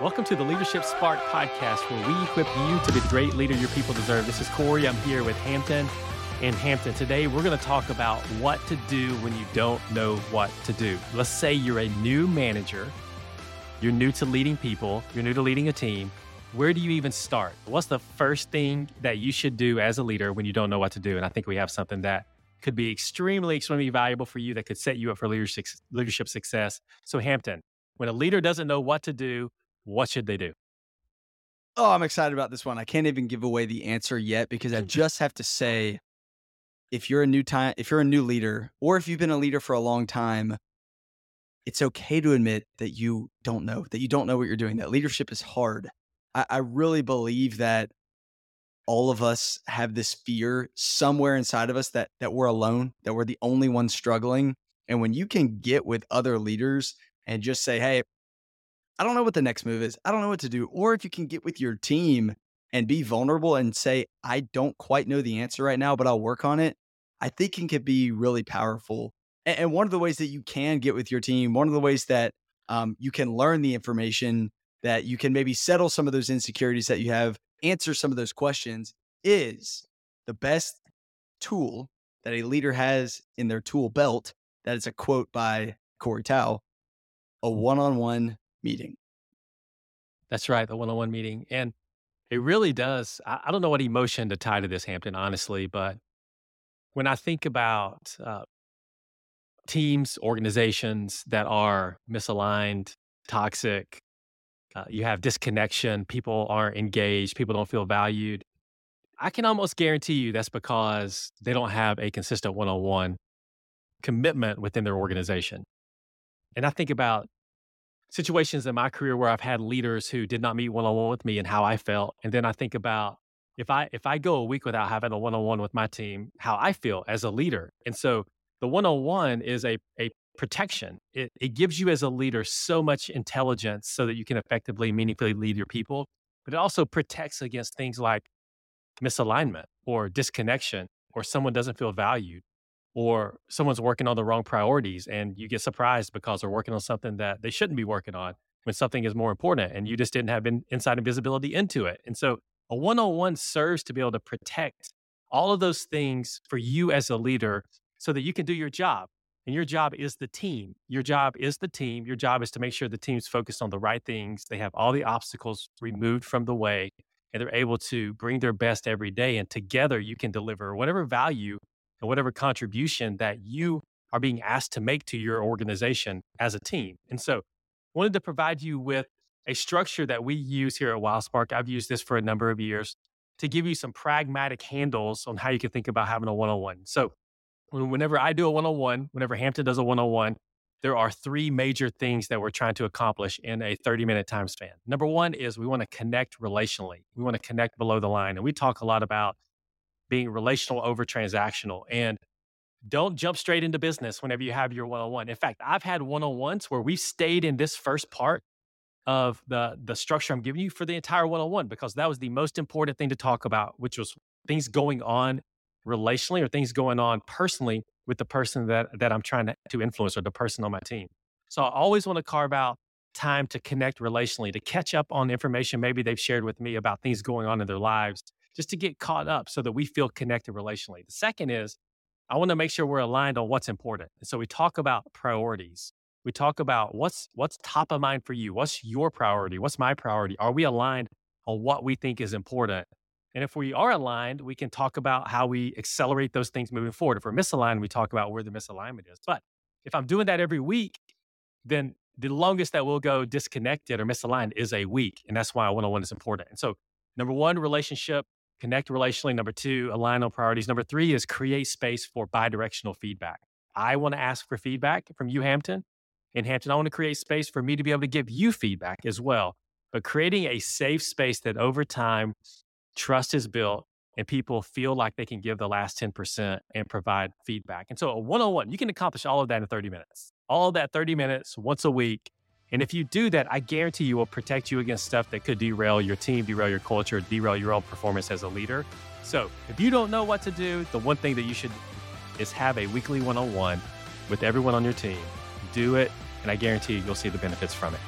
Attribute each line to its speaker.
Speaker 1: Welcome to the Leadership Spark podcast, where we equip you to be the great leader your people deserve. This is Corey. I'm here with Hampton. And Hampton, today we're going to talk about what to do when you don't know what to do. Let's say you're a new manager, you're new to leading people, you're new to leading a team. Where do you even start? What's the first thing that you should do as a leader when you don't know what to do? And I think we have something that could be extremely, extremely valuable for you that could set you up for leadership, leadership success. So, Hampton, when a leader doesn't know what to do, what should they do?
Speaker 2: Oh, I'm excited about this one. I can't even give away the answer yet because I just have to say if you're a new time if you're a new leader or if you've been a leader for a long time, it's okay to admit that you don't know, that you don't know what you're doing, that leadership is hard. I, I really believe that all of us have this fear somewhere inside of us that that we're alone, that we're the only ones struggling. And when you can get with other leaders and just say, hey, I don't know what the next move is. I don't know what to do. Or if you can get with your team and be vulnerable and say, I don't quite know the answer right now, but I'll work on it, I think it can be really powerful. And, and one of the ways that you can get with your team, one of the ways that um, you can learn the information, that you can maybe settle some of those insecurities that you have, answer some of those questions is the best tool that a leader has in their tool belt. That is a quote by Corey Tao a one on one meeting.
Speaker 1: That's right, the one on one meeting. And it really does. I, I, don't know what emotion to tie to this, Hampton, honestly, but when I think about uh, teams, organizations that are misaligned, toxic, uh, you have disconnection, people aren't engaged, people don't feel valued. I can almost guarantee you that's because they don't have a consistent one on one commitment within their organization. And I think about situations in my career where I've had leaders who did not meet one on one with me and how I felt. And then I think about if I if I go a week without having a one on one with my team, how I feel as a leader. And so the one on one is a a protection. It it gives you as a leader so much intelligence so that you can effectively, meaningfully lead your people. But it also protects against things like misalignment or disconnection or someone doesn't feel valued or someone's working on the wrong priorities and you get surprised because they're working on something that they shouldn't be working on when something is more important and you just didn't have insight and visibility into it. And so a one on one serves to be able to protect all of those things for you as a leader so that you can do your job. And your job is the team. Your job is the team. Your job is to make sure the team's focused on the right things. They have all the obstacles removed from the way and they're able to bring their best every day. And together you can deliver whatever value and whatever contribution that you are being asked to make to your organization as a team. And so, wanted to provide you with a structure that we use here at WildSpark. I've used this for a number of years to give you some pragmatic handles on how you can think about having a one on one. So, whenever I do a one on one, whenever Hampton does a one on one, there are three major things that we're trying to accomplish in a 30 minute time span. Number one is we want to connect relationally, we want to connect below the line. And we talk a lot about being relational over transactional. And don't jump straight into business whenever you have your one on one. In fact, I've had one on ones where we've stayed in this first part of the the structure I'm giving you for the entire one on one because that was the most important thing to talk about, which was things going on relationally or things going on personally with the person that that I'm trying to, to influence or the person on my team. So I always want to carve out time to connect relationally, to catch up on information maybe they've shared with me about things going on in their lives just to get caught up so that we feel connected relationally. The second is I want to make sure we're aligned on what's important. And so we talk about priorities. We talk about what's what's top of mind for you. What's your priority? What's my priority? Are we aligned on what we think is important? And if we are aligned, we can talk about how we accelerate those things moving forward. If we're misaligned, we talk about where the misalignment is. But if I'm doing that every week, then the longest that we'll go disconnected or misaligned is a week. And that's why one on one is important. And so, number one, relationship connect relationally. Number two, align on priorities. Number three is create space for bidirectional feedback. I want to ask for feedback from you, Hampton. And Hampton, I want to create space for me to be able to give you feedback as well. But creating a safe space that over time trust is built and people feel like they can give the last 10% and provide feedback. And so a one on one, you can accomplish all of that in 30 minutes. All of that 30 minutes once a week and if you do that, I guarantee you will protect you against stuff that could derail your team, derail your culture, derail your own performance as a leader. So if you don't know what to do, the one thing that you should is have a weekly one on one with everyone on your team. Do it, and I guarantee you'll see the benefits from it.